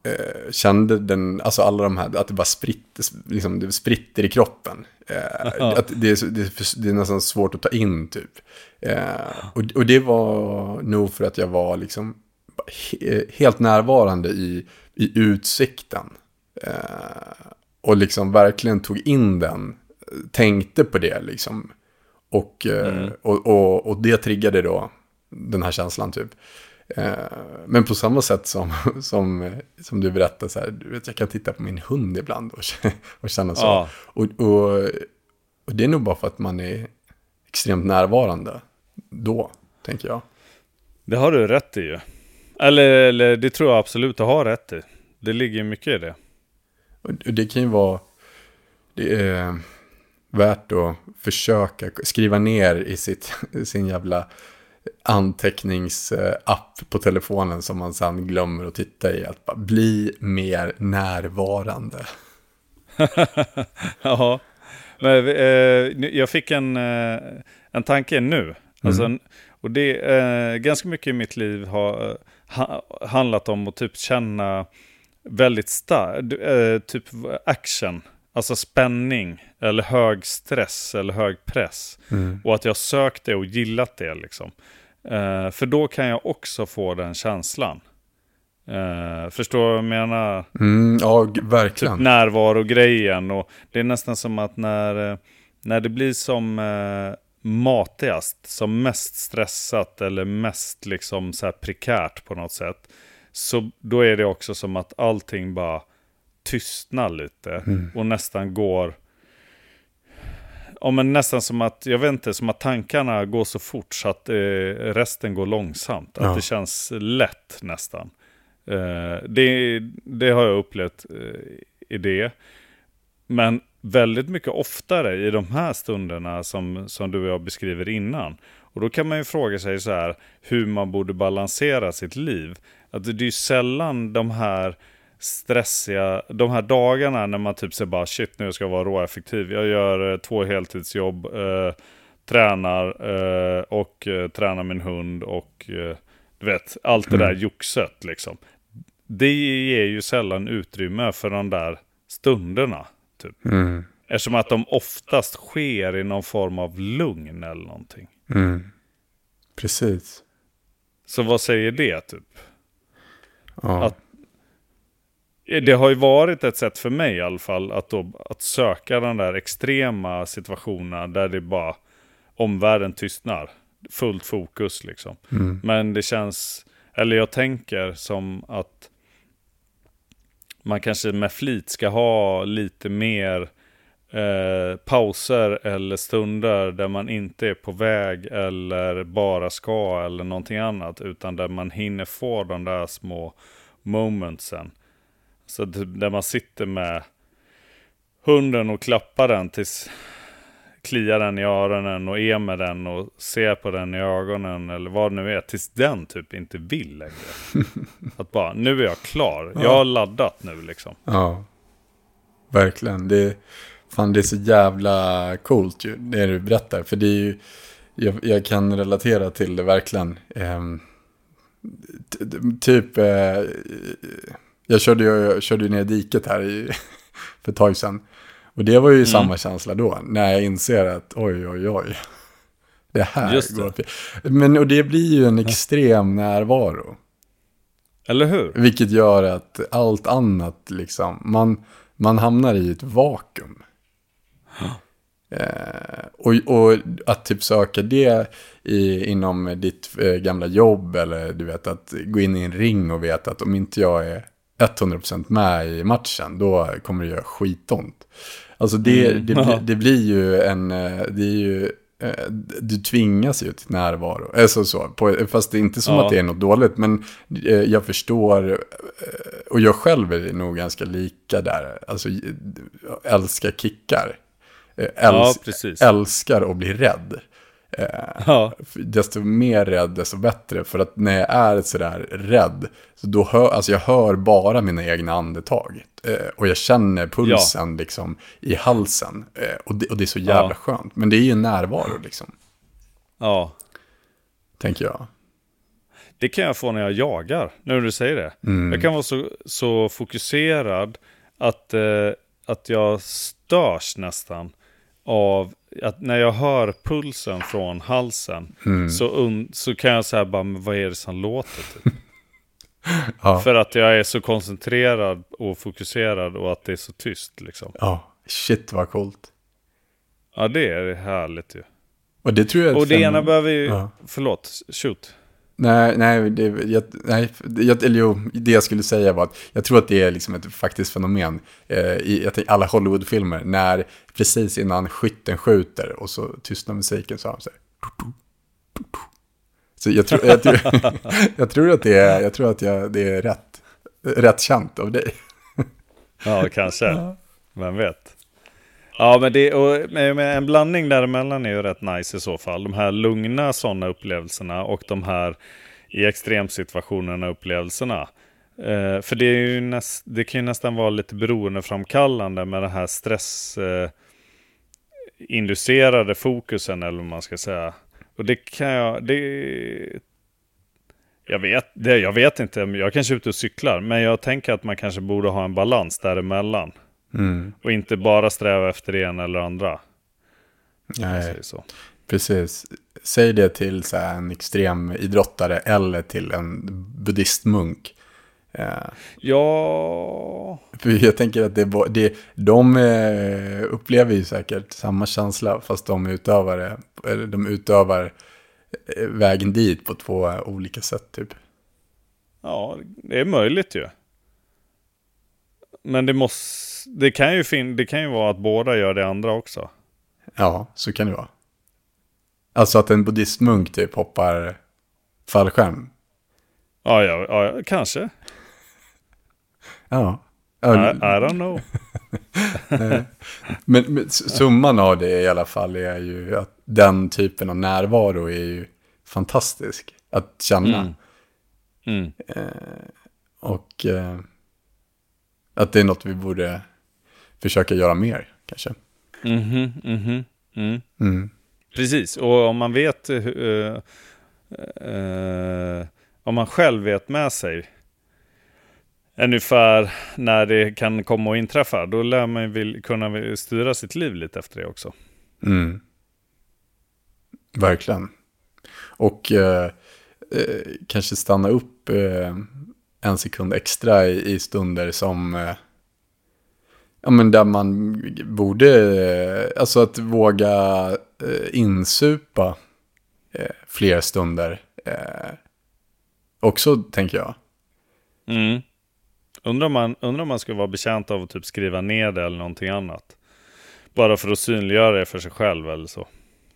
S2: eh, kände den, alltså alla de här, att det bara spritter, liksom, det spritter i kroppen. Eh, att det, är, det, är, det är nästan svårt att ta in typ. Eh, och, och det var nog för att jag var liksom he, helt närvarande i, i utsikten. Eh, och liksom verkligen tog in den, tänkte på det liksom. Och, eh, och, och, och det triggade då den här känslan typ. Eh, Men på samma sätt som, [laughs] som, som du berättade, så här, du vet, jag kan titta på min hund ibland och, [laughs] och känna så.
S1: Ja.
S2: Och, och, och det är nog bara för att man är extremt närvarande då, tänker jag.
S1: Det har du rätt i ju. Eller, eller det tror jag absolut du har rätt i. Det ligger mycket i det.
S2: Och och det kan ju vara, det är värt att försöka skriva ner i sitt, [laughs] sin jävla anteckningsapp på telefonen som man sen glömmer att titta i. Att bara bli mer närvarande. [laughs]
S1: Ja. Men, eh, jag fick en, eh, en tanke nu. Alltså, en- och det eh, ganska mycket i mitt liv har eh, ha, handlat om att typ känna väldigt starkt, eh, typ action. Alltså spänning, eller hög stress, eller hög press. Och att jag sökt det och gillat det liksom. Eh, för då kan jag också få den känslan. Eh, förstår du vad jag menar?
S2: Mm, ja, g- verkligen.
S1: typ närvaro-grejen. Och det är nästan som att när, eh, när det blir som eh, matigast, som mest stressat eller mest liksom så prekärt på något sätt. så då är det också som att allting bara tystnar lite
S2: Mm.
S1: och nästan går Ja men nästan som att, jag vet inte, som att tankarna går så fort så att eh, resten går långsamt. Att
S2: Ja.
S1: det känns lätt nästan. Eh, det, det har jag upplevt eh, i det. Men väldigt mycket oftare i de här stunderna som, som du och jag beskriver innan. Och då kan man ju fråga sig så här hur man borde balansera sitt liv. Att det är ju sällan de här stressiga, de här dagarna när man typ säger bara shit nu ska jag vara råeffektiv. Jag gör eh, två heltidsjobb, eh, tränar eh, och eh, tränar min hund och du vet allt det där joxet liksom. Det ger ju sällan utrymme för de där stunderna. Typ.
S2: Mm.
S1: Eftersom att de oftast sker i någon form av lugn eller någonting.
S2: Mm. Precis.
S1: Så vad säger det typ?
S2: Ja.
S1: Att- Det har ju varit ett sätt för mig i alla fall att, då, att söka den där extrema situationerna där det bara omvärlden tystnar. Fullt fokus liksom.
S2: Mm.
S1: Men det känns, eller jag tänker som att man kanske med flit ska ha lite mer eh, pauser eller stunder där man inte är på väg eller bara ska eller någonting annat. Utan där man hinner få de där små momentsen. Så där man sitter med hunden och klappar den tills kliar den i öronen och är med den och ser på den i ögonen eller vad det nu är. Tills den typ inte vill längre. [laughs] Att bara, nu är jag klar. Jag har laddat nu liksom.
S2: Ja, verkligen. Det, fan, det är så jävla coolt ju, det du berättar. För det är ju, jag, jag kan relatera till det verkligen. T- typ, eh, jag körde ju jag körde ner diket här i, [laughs] för ett tag sedan. Och det var ju samma känsla då, när jag inser att oj, oj, oj. Det här
S1: Just det.
S2: går fel. Men och det blir ju en extrem närvaro.
S1: Eller hur?
S2: Vilket gör att allt annat liksom, man, man hamnar i ett vakuum. Eh, och, och att typ söka det i, inom ditt eh, gamla jobb eller du vet att gå in i en ring och veta att om inte jag är 100% med i matchen då kommer det göra skitont. Alltså det,
S1: Mm,
S2: det,
S1: ja.
S2: blir, det blir ju en, eh, det är ju, eh, du tvingas ju till närvaro. Alltså så, på, fast det är inte som
S1: Ja.
S2: att det är något dåligt, men jag förstår, och jag själv är nog ganska lika där. Alltså, älskar kickar.
S1: Ja,
S2: Äls-
S1: precis.
S2: älskar att bli rädd.
S1: Ja,
S2: Desto mer rädd, desto bättre. För att när jag är sådär rädd, så då hör, alltså jag hör bara mina egna andetag. Eh, och jag känner pulsen liksom i halsen. Eh, och, det, och det är så jävla
S1: Ja.
S2: skönt. Men det är ju närvaro liksom,
S1: ja.
S2: tänker jag.
S1: Det kan jag få när jag jagar, när du säger det.
S2: Mm.
S1: Jag kan vara så, så fokuserad att, eh, att jag störs nästan av att när jag hör pulsen från halsen
S2: Mm.
S1: så, så kan jag säga bara, vad är det som låter? Typ? [laughs]
S2: Ja.
S1: För att jag är så koncentrerad och fokuserad och att det är så tyst liksom.
S2: Ja, shit vad coolt.
S1: Ja, det är härligt ju.
S2: Och det tror jag
S1: Och det ena
S2: fenomen.
S1: behöver ju,
S2: Ja.
S1: förlåt, shoot.
S2: Nej, nej, det, jag, nej jag, eller jo, det jag skulle säga var att jag tror att det är liksom ett faktiskt fenomen eh, i jag alla Hollywoodfilmer. När precis innan skytten skjuter och så tystnar musiken så har han så här. Så jag tror, jag, tror, [laughs] jag tror att, det är, jag tror att jag, det är rätt, rätt känt av dig.
S1: Ja, kanske. Vem vet. Ja, men, det, och, en blandning däremellan är ju rätt nice i så fall. De här lugna sådana upplevelserna och de här i extremsituationerna upplevelserna. Eh, för det, är ju näst, det kan ju nästan vara lite beroendeframkallande med den här stressinducerade Eh, fokusen eller vad man ska säga. Och det kan jag... Det, jag vet, det, jag vet inte, jag kanske är ute och cyklar, men jag tänker att man kanske borde ha en balans däremellan.
S2: Mm.
S1: Och inte bara sträva efter det ena eller andra.
S2: Nej, precis. Säg det till så här, en extrem idrottare eller till en buddhistmunk. Eh,
S1: Ja,
S2: För jag tänker att det, det, de eh, upplever ju säkert samma känsla, fast de utövar, det, eller de utövar eh, vägen dit på två olika sätt typ.
S1: Ja, det är möjligt ju. Men det måste, det kan ju, fin, det kan ju vara att båda gör det andra också.
S2: Ja, så kan det vara. Alltså att en buddhistmunk typ hoppar fallskärm.
S1: Ja, ja, ja kanske.
S2: Ja.
S1: I, I don't know. [laughs]
S2: men, men summan av det i alla fall är ju att den typen av närvaro är ju fantastisk att känna.
S1: Mm. Mm.
S2: Eh, och eh, att det är något vi borde försöka göra mer kanske.
S1: Mhm, mhm, mm.
S2: Mm.
S1: Precis, och om man vet uh, uh, om man själv vet med sig ungefär när det kan komma att inträffa, då lär man vill kunna styra sitt liv lite efter det också.
S2: Mm. Verkligen. Och eh, eh, kanske stanna upp eh, en sekund extra i, i stunder som eh, Ja men där man borde, alltså att våga eh, insupa eh, fler stunder. Eh, också tänker jag.
S1: Mm. Undrar om, man, undrar om man skulle vara bekänt av att typ skriva ner det eller någonting annat. Bara för att synliggöra det för sig själv eller så.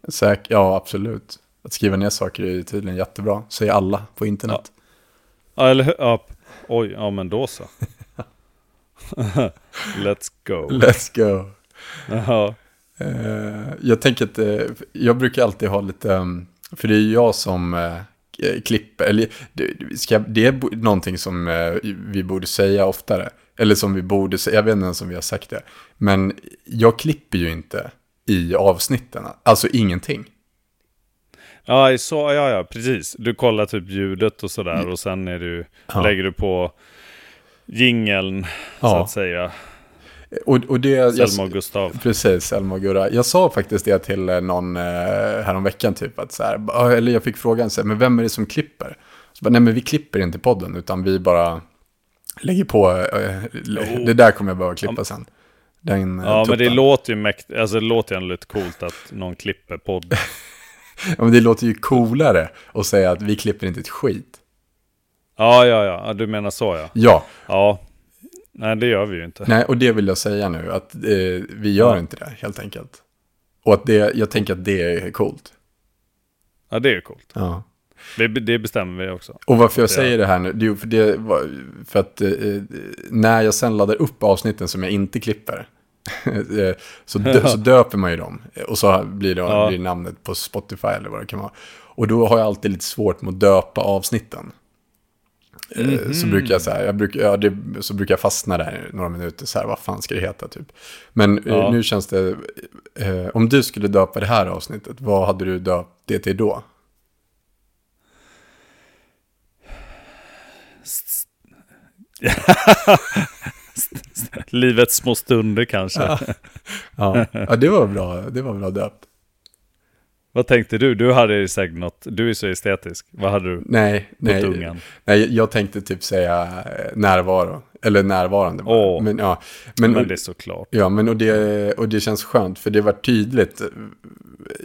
S2: Säk ja, absolut. Att skriva ner saker är tydligen jättebra. Säger alla på internet.
S1: Ja, ja eller hur? Ja. Oj, ja men då så. [laughs] [laughs] Let's go.
S2: Let's go.
S1: Jaha.
S2: Uh, jag tänker att uh, jag brukar alltid ha lite, um, för det är jag som uh, klipper, eller det, ska, det är någonting som vi borde säga oftare. Eller som vi borde säga, jag vet inte ens om vi har sagt det. Men jag klipper ju inte i avsnitten, alltså ingenting.
S1: Ja, så, ja, ja, precis. Du kollar typ ljudet och sådär mm. och sen är du, ja. lägger du på jingeln, ja. så att säga.
S2: Och, och det,
S1: Selma och Gustav.
S2: Precis, Selma och Gurra. Jag sa faktiskt det till eh, någon eh, häromveckan, typ, att så här, eller jag fick frågan, så här, men vem är det som klipper? Så bara, nej men vi klipper inte podden, utan vi bara lägger på, eh, oh. det där kommer jag behöva klippa sen. Den,
S1: ja, tuppen. men det låter ju mäkt, alltså det låter ju lite coolt att någon klipper podden. [laughs]
S2: ja, men det låter ju coolare att säga att vi klipper inte ett skit.
S1: Ja, ja, ja, du menar så ja.
S2: Ja.
S1: Ja, nej det gör vi ju inte.
S2: Nej, och det vill jag säga nu, att eh, vi gör ja. inte det helt enkelt. Och att det, jag tänker att det är coolt.
S1: Ja, det är coolt.
S2: Ja.
S1: Det, det bestämmer vi också.
S2: Och varför jag säger det här nu, det är för, det, för att eh, när jag sen laddar upp avsnitten som jag inte klipper, [laughs] eh, så, dö, så [laughs] döper man ju dem. Och så blir, det, ja. blir namnet på Spotify eller vad det kan vara. Och då har jag alltid lite svårt med att döpa avsnitten. Mm -hmm. Så brukar jag så här, jag brukar, ja, det, så brukar jag fastna där några minuter så här, vad fan ska det heta typ. Men eh, ja. nu känns det, eh, om du skulle döpa det här avsnittet, vad hade du döpt det till då? [laughs]
S1: Livets små stunder kanske.
S2: Ja. ja. Ja. det var bra, det var bra döpt.
S1: Vad tänkte du? Du hade säkert något, du är så estetisk. Vad hade du
S2: nej, nej,
S1: tungan?
S2: Nej, jag tänkte typ säga eh, närvaro. Eller närvarande.
S1: Oh.
S2: Men, ja,
S1: men, men det är såklart.
S2: Ja, men och det, och det känns skönt för det var tydligt.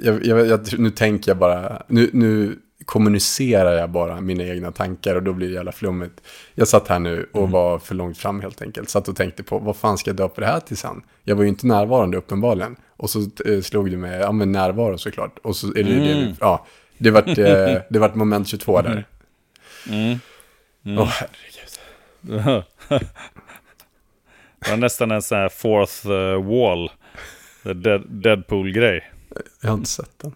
S2: Jag, jag, jag, nu tänker jag bara, nu, nu kommunicerar jag bara mina egna tankar och då blir det jävla flummigt. Jag satt här nu och mm. var för långt fram helt enkelt. Satt och tänkte på vad fan ska jag döpa det här till sen? Jag var ju inte närvarande uppenbarligen. Och så eh, slog det med, ja men närvaro såklart. Och så är det mm. det, ja, det vart, eh, [laughs] det vart moment 22 där.
S1: Mm.
S2: Mm. Åh oh, herregud. [laughs]
S1: det var nästan en sån här fourth uh, wall. Deadpool-grej.
S2: Jag har inte sett den.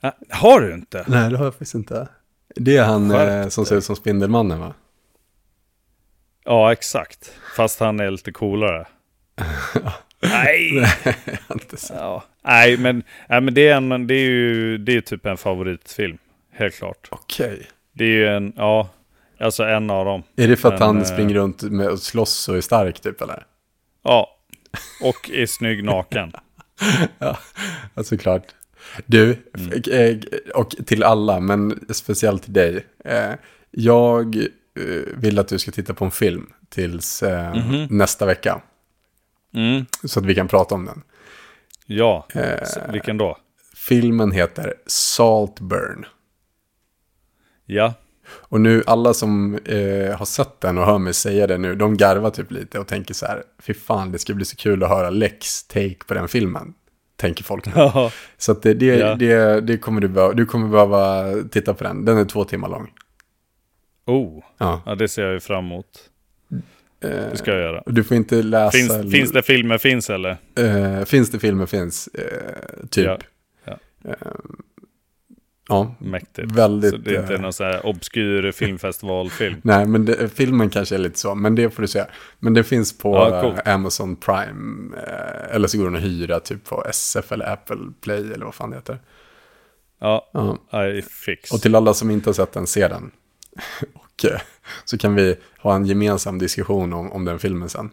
S1: Ah, har du inte?
S2: Nej, det har jag faktiskt inte. Det är han eh, som ser ut som Spindelmannen va?
S1: Ja, exakt. Fast han är lite coolare. [laughs] [laughs] Nej!
S2: Inte så.
S1: Ja. Nej, men, nej, men det är, en, det är ju det är typ en favoritfilm. Helt klart.
S2: Okej. Okay.
S1: Det är ju en, ja, alltså en av dem.
S2: Är det för att men, han eh, springer runt med och slåss och är stark typ eller?
S1: Ja, och är snygg naken. [laughs]
S2: ja, såklart. Du, mm. Eh, och till alla, men speciellt till dig. Eh, jag vill att du ska titta på en film tills mm -hmm. nästa vecka.
S1: Mm.
S2: Så att vi kan prata om den.
S1: Ja, eh, vilken då?
S2: Filmen heter Saltburn.
S1: Ja.
S2: Och nu alla som eh, har sett den och hör mig säga det nu, de garvar typ lite och tänker så här, fy fan det ska bli så kul att höra Lex take på den filmen. Tänker folk nu.
S1: Ja,
S2: Så att det, det,
S1: Ja.
S2: det, det kommer du behöva, du kommer behöva titta på den. Den är två timmar lång.
S1: oh,
S2: Ja.
S1: ja det ser jag ju fram emot.
S2: Eh,
S1: Det ska jag göra.
S2: Du får inte läsa...
S1: Finns, finns det filmer finns eller?
S2: Eh, finns det filmer finns, eh, typ.
S1: Ja, ja.
S2: Eh, ja,
S1: Mäktigt.
S2: väldigt...
S1: Så det är inte
S2: eh,
S1: någon så här obskyr filmfestivalfilm. [laughs]
S2: Nej, men det, filmen kanske är lite så, men det får du se. Men det finns på
S1: Ja,
S2: eh, Amazon Prime, eh, eller så går den att hyra typ på SF eller Apple Play eller vad fan det heter.
S1: Ja,
S2: Ja.
S1: I fix.
S2: Och till alla som inte har sett den, se den. [laughs] Eh, så kan vi ha en gemensam diskussion om, om den filmen sen.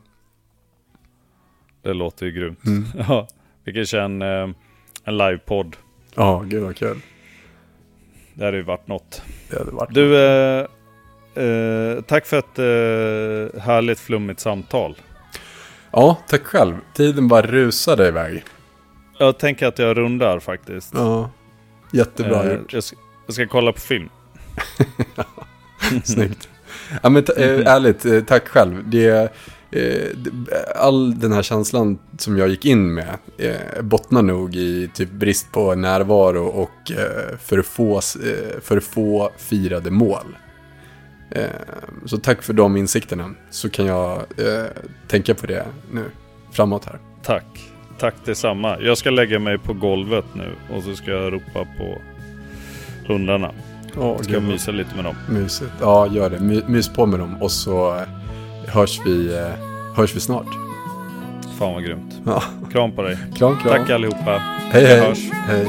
S1: Det låter ju grymt.
S2: Mm. [laughs]
S1: Ja, vi kan köra en, eh, en livepodd.
S2: Ja, gud vad kul.
S1: Det hade ju varit något.
S2: Det hade varit
S1: Du, eh, eh, tack för ett eh, härligt flummigt samtal.
S2: Ja, tack själv. Tiden bara rusade iväg.
S1: Jag tänker att jag rundar faktiskt.
S2: Ja, jättebra
S1: Eh,
S2: gjort.
S1: jag, ska, jag ska kolla på film. [laughs] [laughs]
S2: Snyggt. Ja, men eh, ärligt, eh, tack själv. Det, eh, all den här känslan som jag gick in med bottnar nog i typ brist på närvaro och för, få, för få firade mål. Så tack för de insikterna. Så kan jag tänka på det nu, framåt här.
S1: Tack. Tack detsamma. Jag ska lägga mig på golvet nu och så ska jag ropa på hundarna.
S2: Ja,
S1: Ska jag mysa lite med dem.
S2: Mysigt. Ja, gör det. My, mys på med dem och så eh, hörs vi, eh, hörs vi snart.
S1: Fan vad grymt.
S2: Ja.
S1: Kram på dig.
S2: Kram, kram.
S1: Tack allihopa.
S2: Hej, hej.
S1: hörs.
S2: hej.